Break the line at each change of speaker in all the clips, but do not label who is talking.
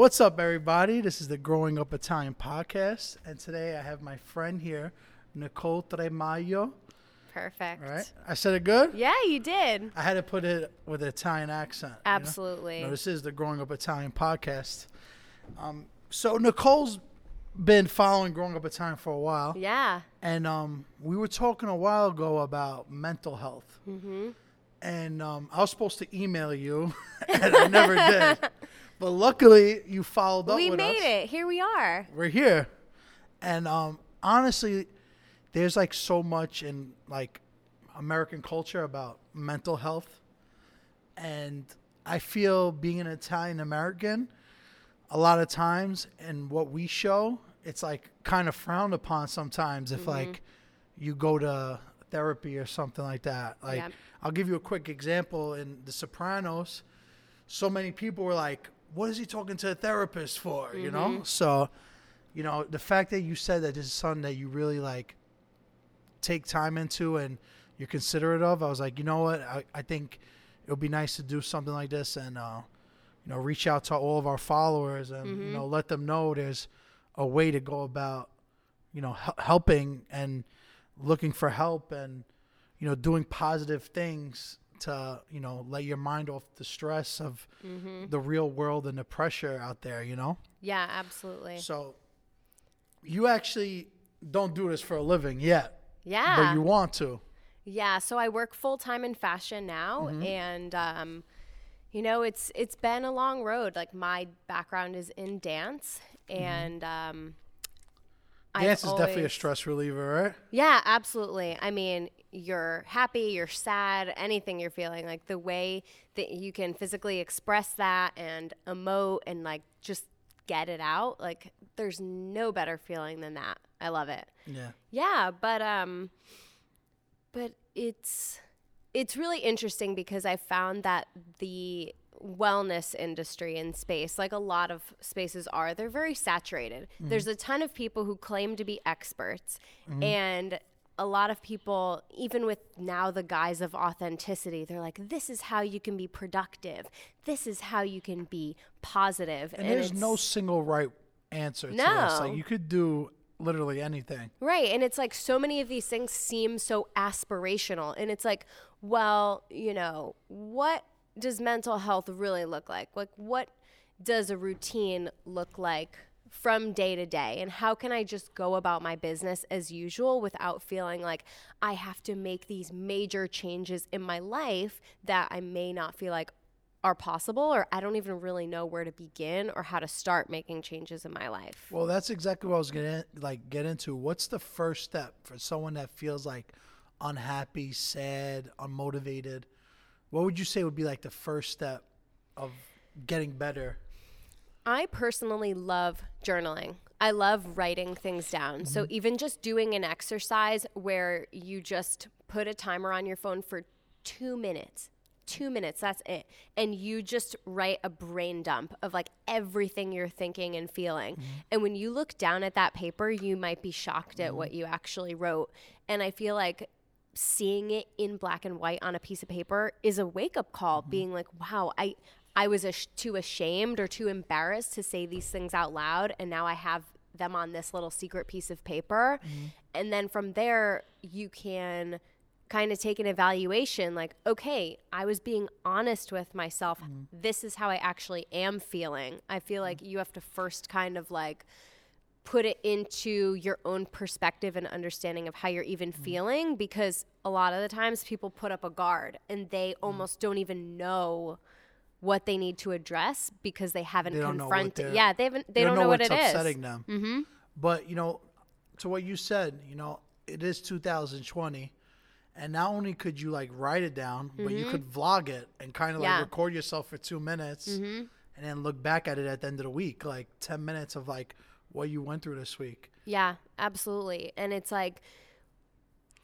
What's up, everybody? This is the Growing Up Italian podcast, and today I have my friend here, Nicole Tremaglio.
Perfect.
All right, I said it good.
Yeah, you did.
I had to put it with an Italian accent. you know?
Absolutely.
No, this is the Growing Up Italian podcast. Um, so Nicole's been following Growing Up Italian for a while,
Yeah.
and um, we were talking a while ago about mental health.
Mm-hmm.
And um, I was supposed to email you, and I never did. But luckily, you followed up
We made
us.
it. Here we are.
We're here, and um, honestly, there's like so much in like American culture about mental health, and I feel being an Italian American, a lot of times, and what we show, it's like kind of frowned upon sometimes if like you go to therapy or something like that. Like,
Yep.
I'll give you a quick example in The Sopranos. So many people were like, "What is he talking to a therapist for?" You know. So, you know, the fact that you said that this is something that you really like take time into and you're considerate of, I was like, you know what? I, I think it would be nice to do something like this and, uh, you know, reach out to all of our followers and, you know, let them know there's a way to go about, you know, hel- helping and looking for help and, you know, doing positive things to, you know, let your mind off the stress of the real world and the pressure out there, you know?
Yeah, absolutely.
So you actually don't do this for a living yet,
Yeah.
but you want to.
Yeah, so I work full time in fashion now,
Mm-hmm.
and um, you know, it's it's been a long road. Like my background is in dance, and um, I've
Mm-hmm. Dance is definitely a stress reliever, right?
Yeah, absolutely. I mean, you're happy, you're sad, anything you're feeling, like the way that you can physically express that and emote and like just get it out, like there's no better feeling than that. I love it.
Yeah.
Yeah, but um but it's it's really interesting because I found that the wellness industry in space, like a lot of spaces are, they're very saturated. There's a ton of people who claim to be experts and a lot of people, even with now the guise of authenticity, they're like, this is how you can be productive. This is how you can be positive.
And, there's no single right answer to this.
No.
Like you could do literally anything.
Right. And it's like so many of these things seem so aspirational. And it's like, well, you know, what does mental health really look like? Like, what does a routine look like from day to day? And how can I just go about my business as usual without feeling like I have to make these major changes in my life that I may not feel like are possible or I don't even really know where to begin or how to start making changes in my life.
Well, that's exactly what I was gonna like get into. What's the first step for someone that feels like unhappy, sad, unmotivated? What would you say would be like the first step of getting better?
I personally love journaling. I love writing things down. So mm-hmm. even just doing an exercise where you just put a timer on your phone for two minutes, two minutes, that's it. And you just write a brain dump of like everything you're thinking and feeling. Mm-hmm. And when you look down at that paper, you might be shocked at what mm-hmm. you actually wrote. And I feel like seeing it in black and white on a piece of paper is a wake up call being like wow i i was ash- too ashamed or too embarrassed to say these things out loud and now i have them on this little secret piece of paper. And then from there you can kind of take an evaluation like okay i was being honest with myself. This is how i actually am feeling. I feel like you have to first kind of like put it into your own perspective and understanding of how you're even
Mm-hmm.
feeling because a lot of the times people put up a guard and they
Mm-hmm.
almost don't even know what they need to address because they haven't
They don't know what
confronted yeah they haven't they, don't, know, what
what's
it is
upsetting them. Mm-hmm. But you know, to what you said, you know, it is 2020, and not only could you like write it down, but you could vlog it and kind of like
Mm-hmm. Yeah.
record yourself for two minutes, and then look back at it at the end of the week, like 10 minutes of like what you went through this week.
Yeah, absolutely. And it's like,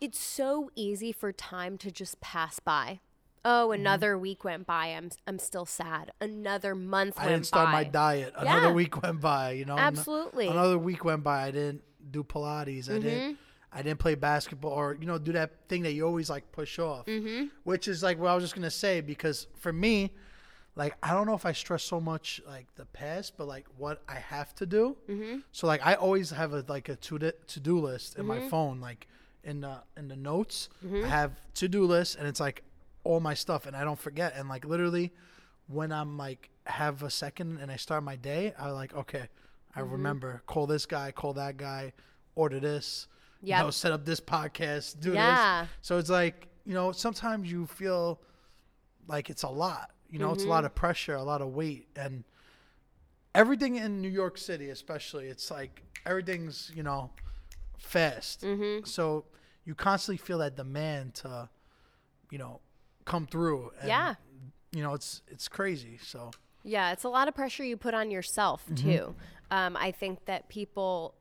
it's so easy for time to just pass by. Oh, another week went by. I'm I'm still sad. Another month went by.
I didn't start
by.
my diet. Another
Yeah.
week went by. You know,
Absolutely. Mm-hmm.
Another week went by. I didn't do Pilates. I didn't. I didn't play basketball or you know do that thing that you always like push off, mm-hmm. which is like what I was just gonna say because for me, like I don't know if I stress so much like the past, but like what I have to do. Mm-hmm. So like I always have a like a to to do list in
Mm-hmm.
my phone, like in the in the notes. I have to do list, and it's like all my stuff, and I don't forget. And like literally, when I'm like have a second and I start my day, I like okay, I
Mm-hmm.
remember call this guy, call that guy, order this. You know, set up this podcast, do
Yeah.
this. So it's like, you know, sometimes you feel like it's a lot. You know, it's a lot
Mm-hmm.
of pressure, a lot of weight, and everything in New York City, especially, it's like everything's you know fast.
Mm-hmm.
So you constantly feel that demand to, you know, come through. And,
Yeah.
You know, it's it's crazy. So
Yeah, it's a lot of pressure you put on yourself
Mm-hmm.
too. Um, I think that people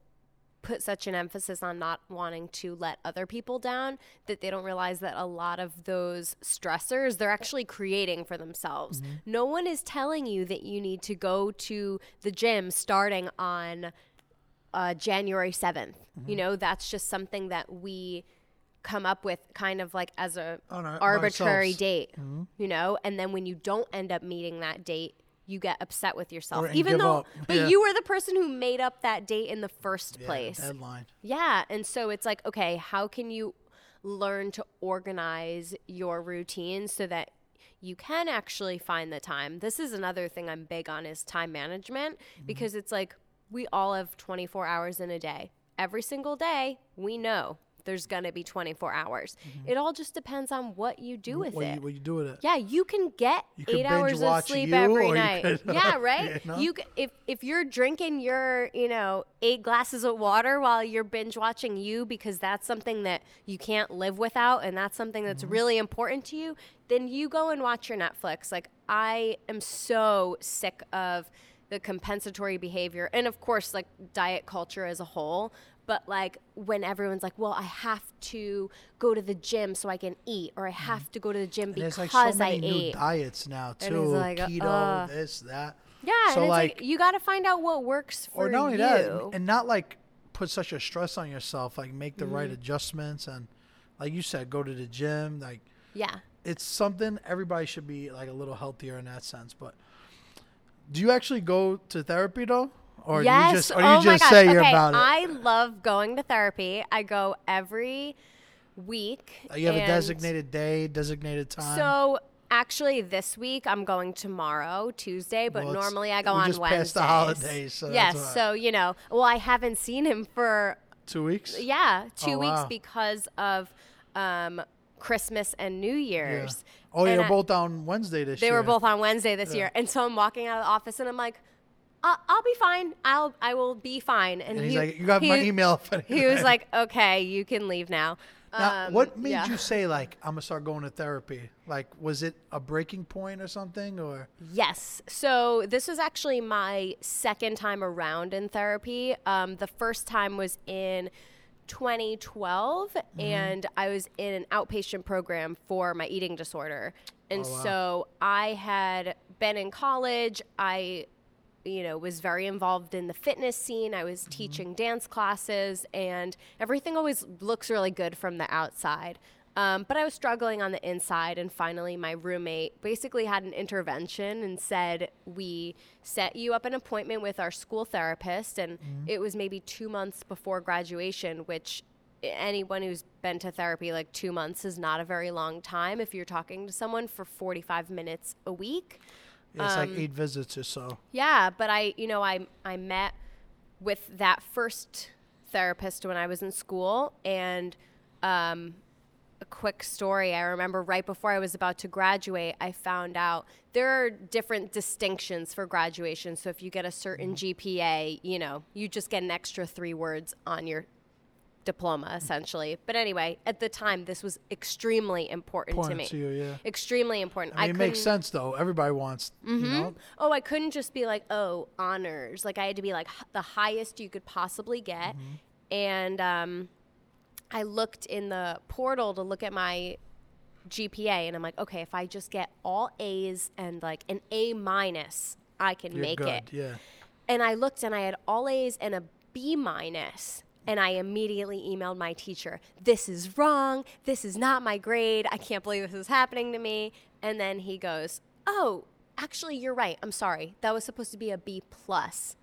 put such an emphasis on not wanting to let other people down that they don't realize that a lot of those stressors they're actually creating for themselves.
Mm-hmm.
No one is telling you that you need to go to the gym starting on uh, January 7th.
Mm-hmm.
You know, that's just something that we come up with kind of like as a
On our-
arbitrary
ourselves.
date,
Mm-hmm.
you know, and then when you don't end up meeting that date, you get upset with yourself, even though,
up.
but
Yeah.
you were the person who made up that date in the first
yeah,
place.
deadline.
Yeah. And so it's like, okay, how can you learn to organize your routine so that you can actually find the time? This is another thing I'm big on is time management because it's like we all have 24 hours in a day. Every single day, we know there's going to be 24 hours. It all just depends on what you do with
What
it.
you, what you do with it?
Yeah, you can get
You
eight hours of sleep every night.
could,
yeah, right.
you know?
You if if you're drinking your you know eight glasses of water while you're binge watching you because that's something that you can't live without and that's something that's
Mm-hmm.
really important to you, then you go and watch your Netflix. Like I am so sick of the compensatory behavior and of course like diet culture as a whole but like when everyone's like well i have to go to the gym so i can eat or i have to go to the gym
Mm-hmm. And
because
there's like so many
i
new
ate
diets now too,
like,
keto,
uh,
this, that.
yeah
So
and it's like,
like,
you got to find out what works for
or not
you
that, and not like put such a stress on yourself. Like make the
Mm-hmm.
right adjustments and, like you said, go to the gym. Like
yeah
it's something everybody should be like a little healthier in that sense. But do you actually go to therapy though, or
yes
you just or
oh
you
my
just
gosh
say
okay
you're about it?
i love going to therapy i go every week
you have a designated day, designated time.
So actually, this week I'm going tomorrow, Tuesday, but
Well,
normally I go
we
on
just
Wednesdays.
passed the holidays, so
yes, so you know, well, I haven't seen him for
Two weeks.
yeah two
Oh,
weeks
wow.
because of um, Christmas and New
Yeah.
Year's.
Oh,
And
you're
I-
both on Wednesday this
They
year.
They were both on Wednesday this year, and so I'm walking out of the office and I'm like. Uh, I'll be fine. I'll I will be fine. And,
And he's
he,
like, "You got
he-
my email."
He was like, "Okay, you can leave now."
Now,
Um,
what made
yeah.
you say like I'm gonna start going to therapy? Like, was it a breaking point or something, or
Yes. So this was actually my second time around in therapy. Um, the first time was in 2012,
Mm-hmm.
and I was in an outpatient program for my eating disorder. And
Oh, wow.
so I had been in college. I you know, was very involved in the fitness scene. I was
Mm-hmm.
teaching dance classes, and everything always looks really good from the outside. Um, but I was struggling on the inside, and finally, my roommate basically had an intervention and said, We set you up an appointment with our school therapist. And
Mm-hmm.
it was maybe two months before graduation, which anyone who's been to therapy like two months is not a very long time if you're talking to someone for 45 minutes a week.
It's
Um,
like eight visits or so?
Yeah, but I, you know, I I met with that first therapist when I was in school, and um, a quick story. I remember right before I was about to graduate, I found out there are different distinctions for graduation. So if you get a certain GPA, you know, you just get an extra three words on your diploma, essentially. But anyway, at the time, this was extremely important,
Important
to me.
to you, yeah.
Extremely important.
I mean, it makes
Mm-hmm.
sense though. Everybody wants, you know.
oh, I couldn't just be like, oh, honors. Like I had to be like h- the highest you could possibly get. And um, I looked in the portal to look at my GPA, and I'm like, okay, if I just get all A's and like an A minus, I can
You're
make
good.
it.
Yeah.
And I looked and I had all A's and a B minus. And I immediately emailed my teacher, This is wrong. This is not my grade. I can't believe this is happening to me. And then he goes, Oh, actually, you're right. I'm sorry. That was supposed to be a B plus.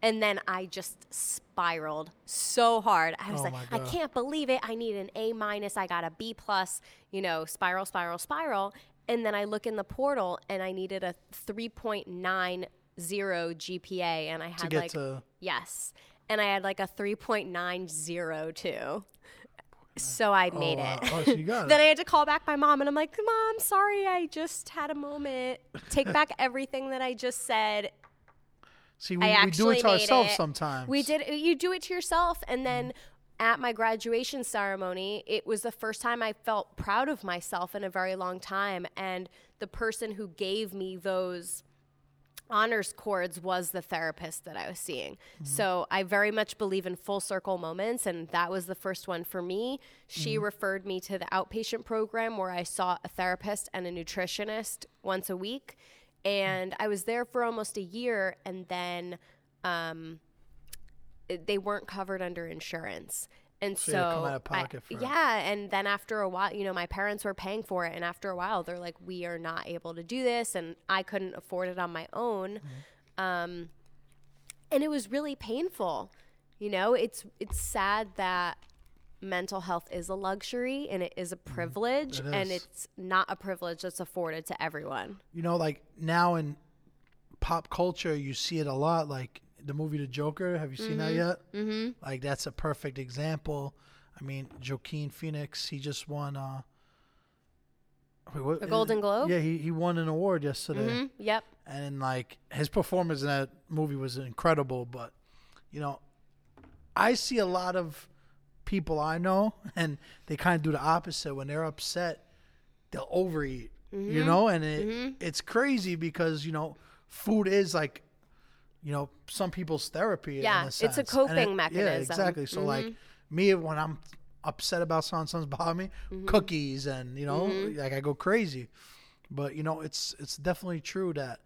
And then I just spiraled so hard. I was
Oh
like, I can't believe it. I need an A minus. I got a B plus, you know, spiral, spiral, spiral. And then I look in the portal and I needed a 3.90 GPA and I
To
had
get
like
to
yes. And I had like a 3.902. So I made oh,
wow.
it.
Oh, so you got
then. I had to call back my mom and I'm like, "Mom, sorry. I just had a moment. Take back everything that I just said.
See, we, we do it to ourselves
it.
sometimes.
We did. You do it to yourself, and then mm. at my graduation ceremony, it was the first time I felt proud of myself in a very long time. And the person who gave me those honors cords was the therapist that I was seeing. Mm-hmm. So I very much believe in full circle moments, and that was the first one for me. She mm-hmm. referred me to the outpatient program where I saw a therapist and a nutritionist once a week. Mm-hmm. And I was there for almost a year, and then um, they weren't covered under insurance. And
So
so,
you had to come out of
I- yeah, and then after a while, you know, my parents were paying for it, and after a while, they're like, "We are not able to do this," and I couldn't afford it on my own,
Mm-hmm.
um, and it was really painful. You know, it's it's sad that mental health is a luxury and it is a privilege,
Mm-hmm. It
and
is.
it's not a privilege that's afforded to everyone.
you know, like now in pop culture, you see it a lot. Like the movie The Joker. Have you seen that yet? Mm-hmm. Like that's a perfect example. I mean, Joaquin Phoenix. He just won. uh wait, what
A Golden? Globe?
Yeah, he, he won an award yesterday,
hmm Yep.
and like his performance in that movie was incredible. But you know, I see a lot of people I know, and they kind of do the opposite. When they're upset, they'll overeat.
Mm-hmm.
You know, and it, it's crazy because you know, food is like, you know, some people's therapy.
Yeah,
in a
it's a
coping And
coping
Yeah, exactly. So like me, when I'm upset about something, something's bothering me,
Mm-hmm.
cookies, and you know, like I go crazy. But you know, it's it's definitely true that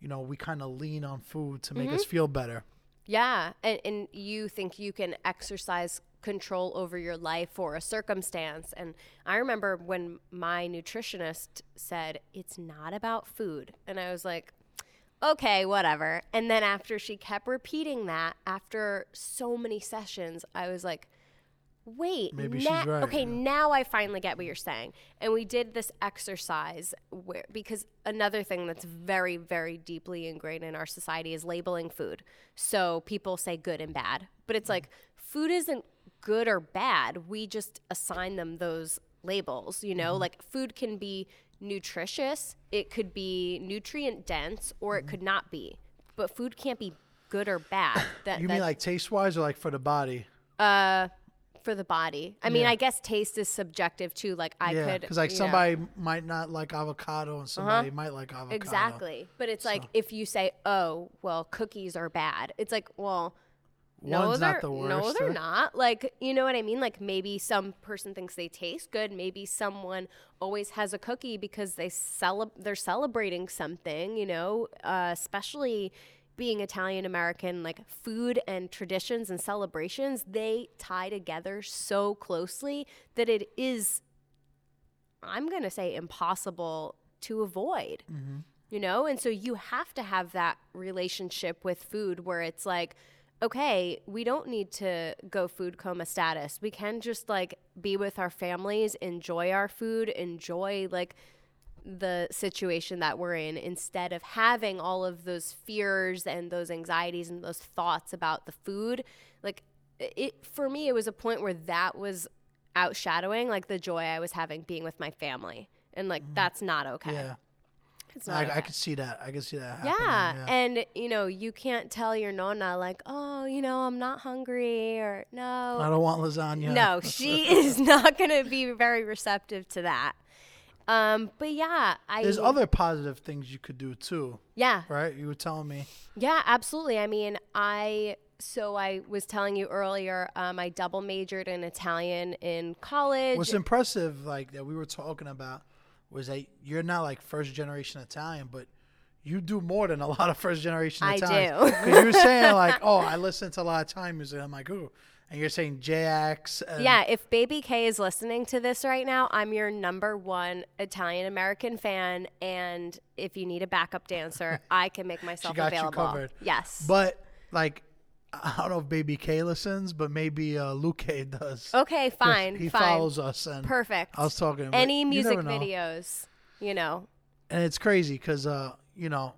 you know we kind of lean on food to make
Mm-hmm.
us feel better.
Yeah, and, and you think you can exercise control over your life or a circumstance. And I remember when my nutritionist said, It's not about food. And I was like, Okay, whatever. And then after she kept repeating that, after so many sessions, I was like, Wait,
Maybe
na-
she's right,
okay, now I finally get what you're saying. And we did this exercise where, because another thing that's very, very deeply ingrained in our society is labeling food. So people say good and bad, but it's mm. like food isn't good or bad. We just assign them those labels, you know? Mm-hmm. Like food can be nutritious, it could be nutrient dense, or it could not be. But food can't be good or bad. That,
You
that-
mean like taste wise or like for the body?
uh, for the body. I mean,
Yeah.
I guess taste is subjective too. Like I
yeah,
could,
because like
you know- Uh-huh.
somebody might not like avocado and somebody might like avocado.
exactly. But it's like if you say, "Oh, well, cookies are bad," it's like, well. No,
One's
they're
not the
no, they're
huh?
not. Like, you know what I mean? Like, maybe some person thinks they taste good. Maybe someone always has a cookie because they cele- they're celebrating something. You know, uh, especially being Italian American, like food and traditions and celebrations, they tie together so closely that it is, I'm gonna say, impossible to avoid you know and so you have to have that relationship with food where it's like okay we don't need to go food coma status. We can just like be with our families enjoy our food enjoy like the situation that we're in instead of having all of those fears and those anxieties and those thoughts about the food. Like it for me it was a point where that was outshadowing like the joy i was having being with my family. And like that's not okay.
Mm-hmm. Yeah,
it's not
I. I could see that. I could see that. Happening,
Yeah.
yeah.
And, you know, you can't tell your nonna, like, oh, you know, I'm not hungry or no, I
don't want lasagna.
No, she is not going to be very receptive to that. Um, but yeah, I.
There's other positive things you could do too,
Yeah.
right? You were telling me.
Yeah, absolutely. I mean, I. So I was telling you earlier, um, I double majored in Italian in college.
What's impressive, like that we were talking about, was that you're not like first generation Italian, but you do more than a lot of first generation
I
Italians.
do.
Because you were saying like, oh, I listen to a lot of Italian music. I'm like, ooh, and you're saying JX.
Yeah, if Baby K is listening to this right now, I'm your number one Italian American fan, and if you need a backup dancer, I can make myself she
got you
available.
covered.
Yes.
But like, I don't know if Baby K listens, but maybe uh, Luke does.
Okay, fine,
He
fine,
follows us, and
perfect.
I was talking. but
Any
you
music
know.
videos, you know.
and it's crazy because uh, you know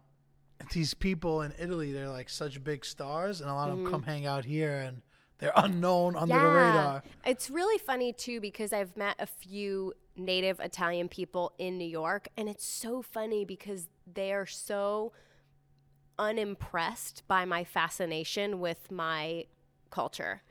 these people in Italy they're like such big stars, and a lot of them come hang out here, and they're unknown under the radar.
It's really funny too because I've met a few native Italian people in New York, and it's so funny because they are so unimpressed by my fascination with my culture.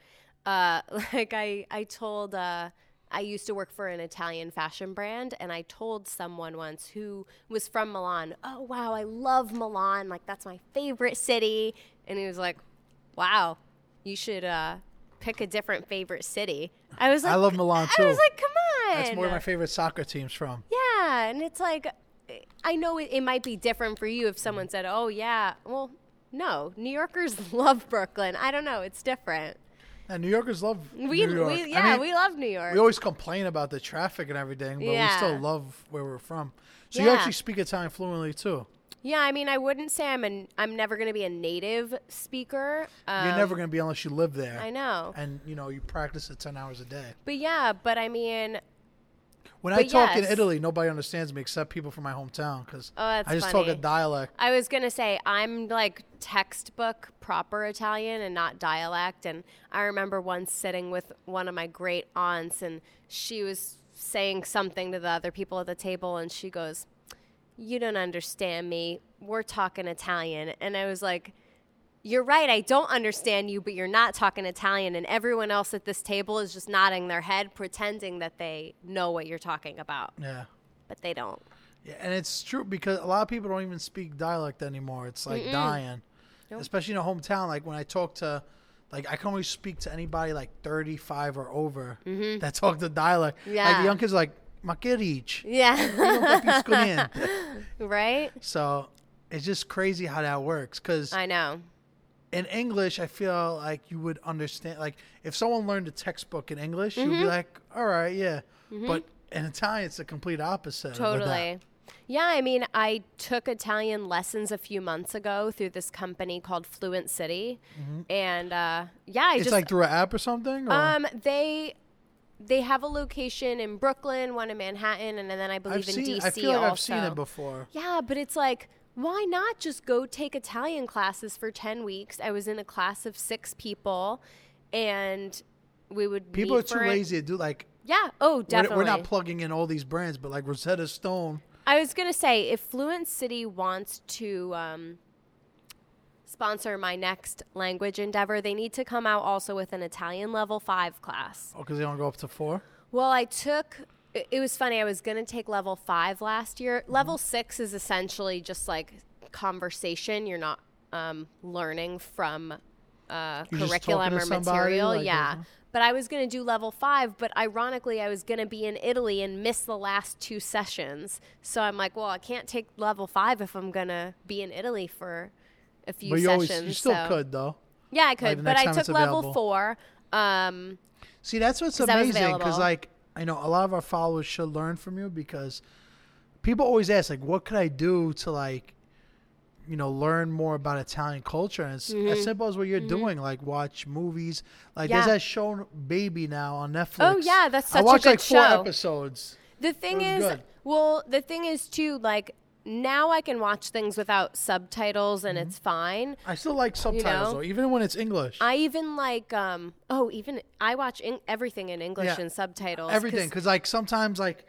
Uh, like I, I told, uh, I used to work for an Italian fashion brand, and I told someone once who was from Milan, "Oh wow, I love Milan. Like that's my favorite city." And he was like, "Wow, you should uh, pick a different favorite city." I was like,
I love Milan too."
I was like, "Come on!"
That's where my favorite soccer teams from.
Yeah, and it's like, I know it, it might be different for you if someone said, "Oh yeah," well, no, New Yorkers love Brooklyn. I don't know, it's different.
And New Yorkers love
We,
New York.
we
I
yeah,
mean,
we love New York.
we always complain about the traffic and everything, but we still love where we're from. So you actually speak Italian fluently too.
yeah, I mean, I wouldn't say I'm an I'm never going to be a native speaker. Um,
You're never going to be unless you live there.
I know,
And you know you practice it ten hours a day.
but yeah, but I mean,
When I
But
talk in. Italy, nobody understands me except people from my hometown because
Oh,
I just talk a dialect.
I was gonna say I'm like textbook proper Italian and not dialect. And I remember once sitting with one of my great aunts, and she was saying something to the other people at the table, and she goes, "You don't understand me. We're talking Italian." And I was like. You're right. I don't understand you, but you're not talking Italian, and everyone else at this table is just nodding their head, pretending that they know what you're talking about,
Yeah.
but they don't.
Yeah, and it's true because a lot of people don't even speak dialect anymore. It's like dying,
Nope.
especially in a hometown. Like when I talk to, like I can only speak to anybody like thirty-five or over that talk the dialect. Yeah. Like
Mm-hmm.
The young kids are like ma che dici?
Yeah.
Io non capisco niente."
right?
so it's just crazy how that works. Because
I know.
In English, I feel like you would understand. Like if someone learned a textbook in English, you'd
Mm-hmm.
be like, "All right, yeah." But in Italian, it's the complete opposite.
Totally. Yeah, I mean, I took Italian lessons a few months ago through this company called Fluent City, and uh, yeah, I
It's
just
like through an app or something. Or?
um they they have a location in Brooklyn, one in Manhattan, and then I believe
I've
in
seen.
DC
I feel like
also.
I've seen it before.
Yeah, but it's like, why not just go take Italian classes for 10 weeks? I was in a class of six people, and we would
People are too lazy to do like.
Yeah. Oh,
We're,
definitely.
we're not plugging in all these brands, but like Rosetta Stone.
I was gonna say, if Fluent City wants to um, sponsor my next language endeavor, they need to come out also with an Italian level five class.
Oh, because they don't go up to four.
Well, I took. It it was funny. I was gonna take level five last year.
Mm-hmm.
Level six is essentially just like conversation. You're not um, learning from uh, curriculum or material.
like,
yeah.
uh-huh.
But I was going to do level five, but ironically, I was going to be in Italy and miss the last two sessions. So I'm like, well, I can't take level five if I'm going to be in Italy for a few
But you
sessions.
always, you still
so-
could though.
Yeah, I could. but I took level four. Um,
See, that's what's
that
amazing because like I know a lot of our followers should learn from you because people always ask like, what could I do to like, you know, learn more about Italian culture? And it's as simple as what you're doing, like watch movies. Like
Mm-hmm. Yeah.
there's that show Baby now on Netflix.
Oh, yeah, that's
I
such a
watched
good
like four
show.
episodes.
The thing is,
good.
well, the thing is too, like now I can watch things without subtitles and
Mm-hmm.
it's fine.
I still like subtitles
know?
though, even when it's English.
I even like, um, oh, even I watch in- everything in English
Yeah.
and subtitles.
Everything because like sometimes like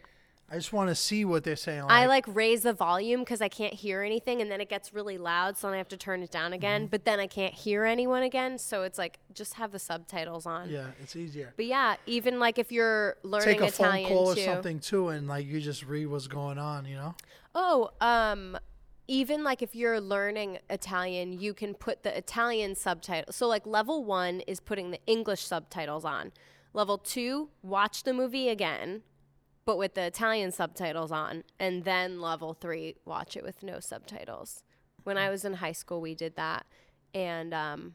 I just want to see what they're saying.
I like raise the volume because I can't hear anything, and then it gets really loud, so then I have to turn it down again.
Mm-hmm.
But then I can't hear anyone again, so it's like just have the subtitles on.
yeah, it's easier.
But yeah, even like if you're learning
Take a
Italian
phone call
too.
or something too, and like you just read what's going on. You know.
Oh, um, even like if you're learning Italian, you can put the Italian subtitle. So like level one is putting the English subtitles on. Level two, watch the movie again. but with the Italian subtitles on, and then level three, watch it with no subtitles. When I was in high school, we did that. And um,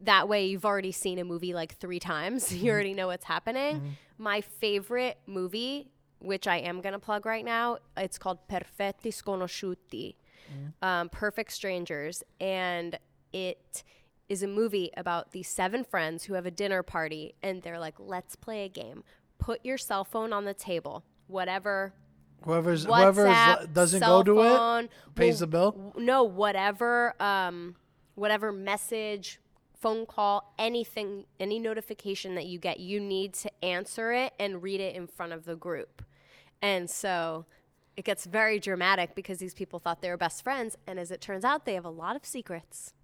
that way, you've already seen a movie like three times. you already know what's happening. My favorite movie, which I am going to plug right now, it's called Perfetti Sconosciuti, um, Perfect Strangers. And it is a movie about these seven friends who have a dinner party and they're like, let's play a game. Put your cell phone on the table, whatever
Whoever's whoever
WhatsApp,
doesn't go to it
phone,
pays the bill.
No, whatever, um, whatever message, phone call, anything, any notification that you get, you need to answer it and read it in front of the group. And so it gets very dramatic because these people thought they were best friends, and as it turns out, they have a lot of secrets.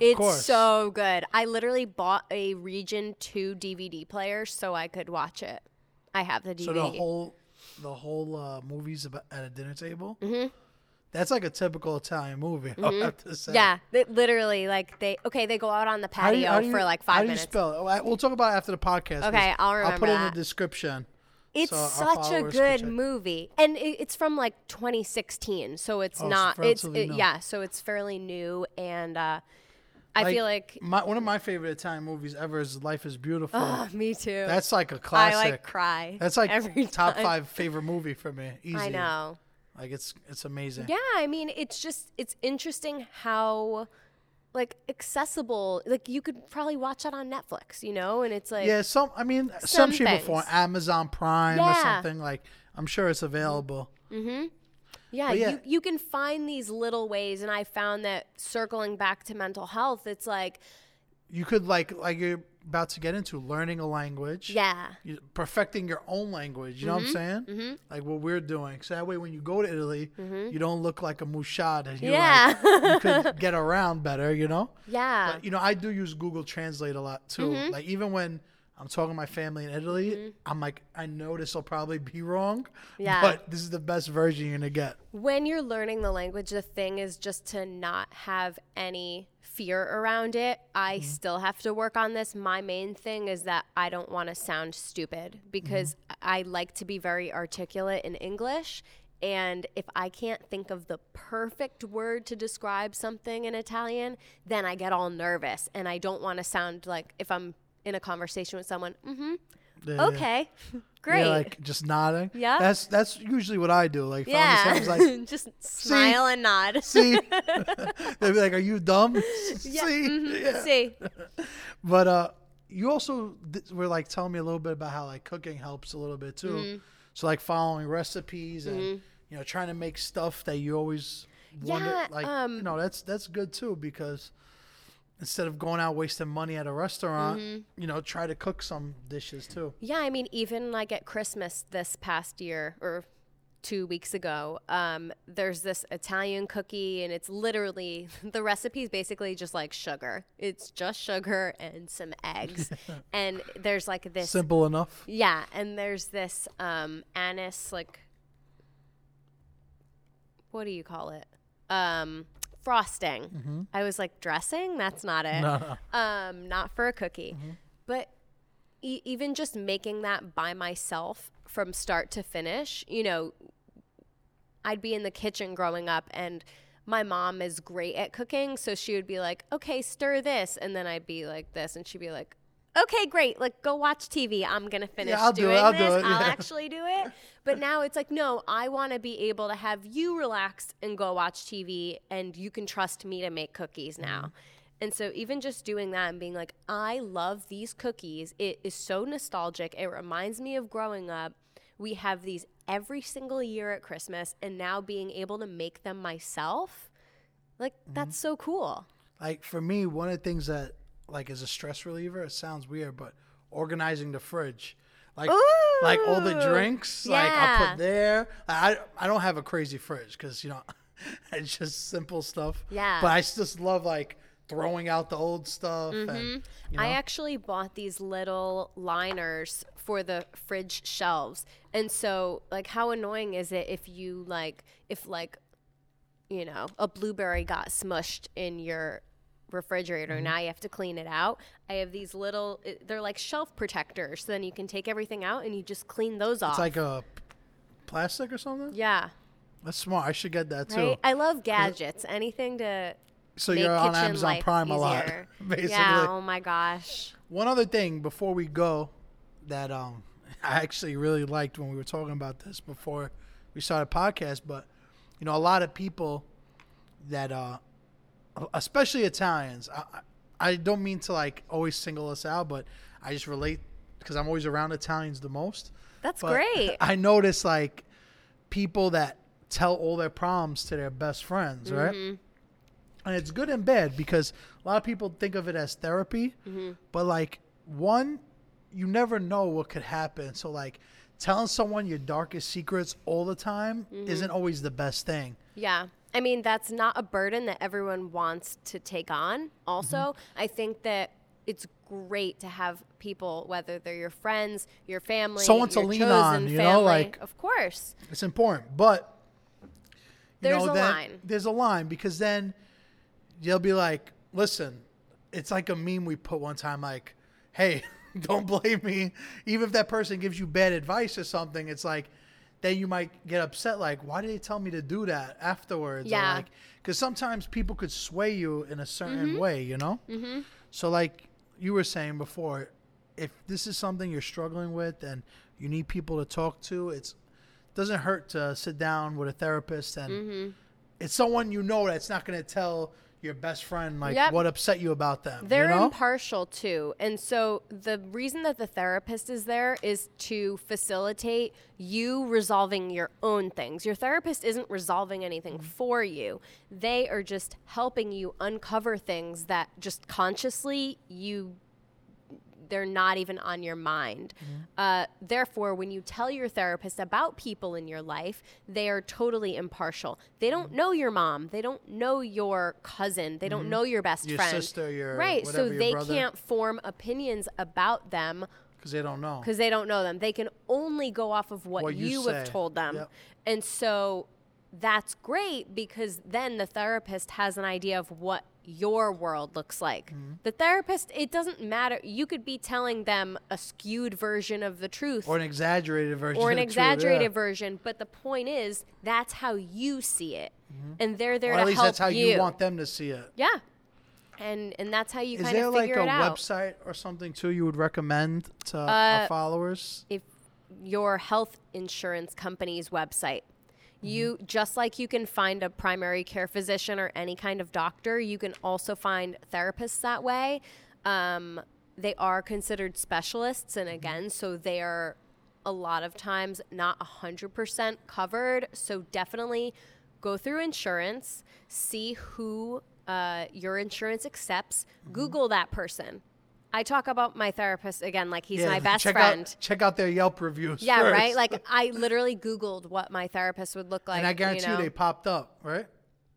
it's
course.
so good. I literally bought a Region 2 DVD player so I could watch it. I have the DVD.
So the whole the whole uh, movies about at a dinner table. Mm-hmm. That's like a typical Italian movie. I have to say.
Mm-hmm. Yeah, they, literally, like they okay, they go out on the
How do
patio
you- how do you-
for like
How
five
do you
minutes.
spell it? We'll talk about it after the podcast.
Okay, I'll remember.
I'll put it in the description.
It's
so
such a good movie, and it, it's from like 2016, so it's
Oh,
not. It's it- yeah, so it's fairly new, and uh, I
Like,
feel like
My, one of my favorite Italian movies ever is Life is Beautiful.
oh, me too.
That's like a classic.
I like cry.
That's like
every
top
time.
five favorite movie for me. Easy.
I know.
Like it's it's amazing.
Yeah, I mean, it's just it's interesting how like accessible. Like you could probably watch that on Netflix, you know, and it's like
Yeah, some I mean some,
Some
shit before
things.
Amazon Prime or something like I'm sure it's available. Mm-hmm.
Yeah,
But yeah.
You, you can find these little ways, and I found that circling back to mental health, it's like,
You could like like you're about to get into learning a language.
yeah,
you- perfecting your own language. You know what I'm saying? Mm-hmm. Like what we're doing. So that way, when you go to Italy, you don't look like a mushad. You
Yeah.
like, you could get around better. You know.
yeah,
But, you know, I do use Google Translate a lot too.
Mm-hmm.
Like even when I'm talking to my family in Italy, I'm like, I know this will probably be wrong.
Yeah.
But this is the best version you're gonna get.
when you're learning the language, the thing is just to not have any fear around it. I
Mm-hmm.
still have to work on this. My main thing is that I don't want to sound stupid because
Mm-hmm.
I like to be very articulate in English. And if I can't think of the perfect word to describe something in Italian, then I get all nervous and I don't want to sound like if I'm in a conversation with someone, mm-hmm,
Yeah, yeah.
okay, great.
Yeah, like just nodding.
Yeah.
That's that's usually what I do. Like,
Yeah,
was like,
just smile and nod.
see, they'd be like, "Are you dumb?" See, Yeah.
See,
But uh, you also th- were like telling me a little bit about how like cooking helps a little bit too.
Mm-hmm.
So like following recipes and you know trying to make stuff that you always wonder
Yeah,
like
um,
you know that's that's good too because instead of going out wasting money at a restaurant,
Mm-hmm.
you know try to cook some dishes too.
yeah, I mean, even like at Christmas this past year or two weeks ago, um, there's this Italian cookie, and it's literally the recipe is basically just like sugar. It's just sugar and some eggs, and there's like this
Simple enough.
Yeah, and there's this um anise like what do you call it? Um frosting. I was like dressing, that's not it.
No.
Um not for a cookie. But e- even just making that by myself from start to finish, you know, I'd be in the kitchen growing up and my mom is great at cooking, so she would be like, "Okay, stir this." And then I'd be like this and she'd be like, "Okay, great. Like go watch TV. I'm going to finish
I'll do it,
doing
I'll do
this.
it,
I'll actually do it." But now it's like, "No, I want to be able to have you relax and go watch TV and you can trust me to make cookies now."
Mm-hmm.
And so even just doing that and being like, "I love these cookies. It is so nostalgic. It reminds me of growing up." We have these every single year at Christmas, and now being able to make them myself, like
Mm-hmm.
that's so cool.
Like for me, one of the things that like as a stress reliever. It sounds weird, but organizing the fridge. Like, like all the
Ooh,
drinks, like I put there. I I don't have a crazy fridge because you know it's just simple stuff.
Yeah.
But I just love like throwing out the old stuff
Mm-hmm.
and you know.
I actually bought these little liners for the fridge shelves. And so, like, how annoying is it if you, like, if, like, you know, a blueberry got smushed in your refrigerator.
Mm-hmm.
Now you have to clean it out. I have these little, they're like shelf protectors. So then you can take everything out and you just clean those off.
It's like a plastic or something.
yeah,
That's smart. I should get that too.
right. I love gadgets. Anything to
So you're on Amazon Prime a lot, basically.
Yeah. Oh my gosh.
One other thing before we go that um I actually really liked when we were talking about this before we started podcast, but you know, a lot of people that uh especially Italians, I I don't mean to like always single us out, but I just relate because I'm always around Italians the most.
That's
But
great.
I notice like people that tell all their problems to their best friends, right?
Mm-hmm.
And it's good and bad because a lot of people think of it as therapy,
Mm-hmm.
but like one, you never know what could happen. So like telling someone your darkest secrets all the time
Mm-hmm.
isn't always the best thing.
Yeah. I mean, that's not a burden that everyone wants to take on. Also,
Mm-hmm.
I think that it's great to have people, whether they're your friends, your family,
Someone to lean on, you know, like-
of course.
It's important, but you
There's
know,
a
then-
line.
There's a line because then you'll be like, listen, it's like a meme we put one time, like, hey, don't blame me. Even if that person gives you bad advice or something, it's like, then you might get upset, like, why did they tell me to do that afterwards?
Yeah.
like, because sometimes people could sway you in a certain
Mm-hmm.
way, you know? Mm-hmm. So, like you were saying before, if this is something you're struggling with and you need people to talk to, it's doesn't hurt to sit down with a therapist and
Mm-hmm.
it's someone you know that's not going to tell your best friend like
Yep.
what upset you about them.
They're
you know?
impartial too. And so the reason that the therapist is there is to facilitate you resolving your own things. Your therapist isn't resolving anything mm-hmm. for you, they are just helping you uncover things that just consciously you they're not even on your mind. Mm-hmm. Uh, therefore, when you tell your therapist about people in your life, they are totally impartial. They don't mm-hmm. know your mom. They don't know your cousin. They don't mm-hmm. know your best friend.
Your
friend.
sister, your
right. So
your
they
brother.
can't form opinions about them
because they don't know.
because they don't know them. They can only go off of what,
What you
you, have told them.
Yep.
And so that's great because then the therapist has an idea of what your world looks like.
Mm-hmm.
The therapist, it doesn't matter. You could be telling them a skewed version of the truth
Or an exaggerated version.
or an
of the truth,
exaggerated
yeah.
version, but the point is that's how you see it. And they're there
Mm-hmm. Or at
to
least
help
that's how you. want them to see it.
Yeah. And and that's how you
Is
kind
there
of
like
figure
a
it out.
website or something too you would recommend to
Uh,
our followers?
if your health insurance company's website. You just like you can find a primary care physician or any kind of doctor, you can also find therapists that way. Um, they are considered specialists, and again, so they are a lot of times not 100% covered. So definitely go through insurance, see who uh, your insurance accepts, Google that person. I talk about my therapist again like he's my best
check
friend.
Out, check out their Yelp reviews.
Yeah,
first.
right. Like I literally Googled what my therapist would look like.
and I guarantee
you, know?
they popped up, right?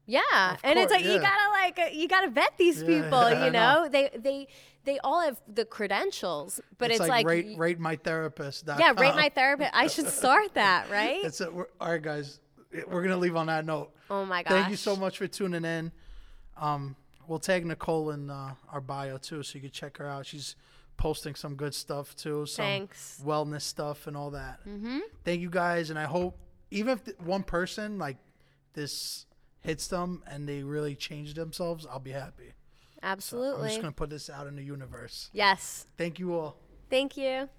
yeah, and it's
course,
like you
yeah.
gotta like uh, you gotta vet these
Yeah,
people.
yeah, I
you know?
know.
they they they all have the credentials, but it's,
it's,
like,
rate
y-
rate my therapist.
yeah, rate my therapist. I should start that, right?
That's it. we're, all right, guys. We're gonna leave on that note.
oh my gosh!
Thank you so much for tuning in. Um, we'll tag Nicole in uh, our bio too, so you can check her out. She's posting some good stuff too, some
Thanks.
wellness stuff and all that. Mm-hmm. Thank you guys, and I hope even if th- one person like this hits them and they really change themselves, I'll be happy.
Absolutely.
I'm just gonna put this out in the universe.
yes.
Thank you all.
Thank you.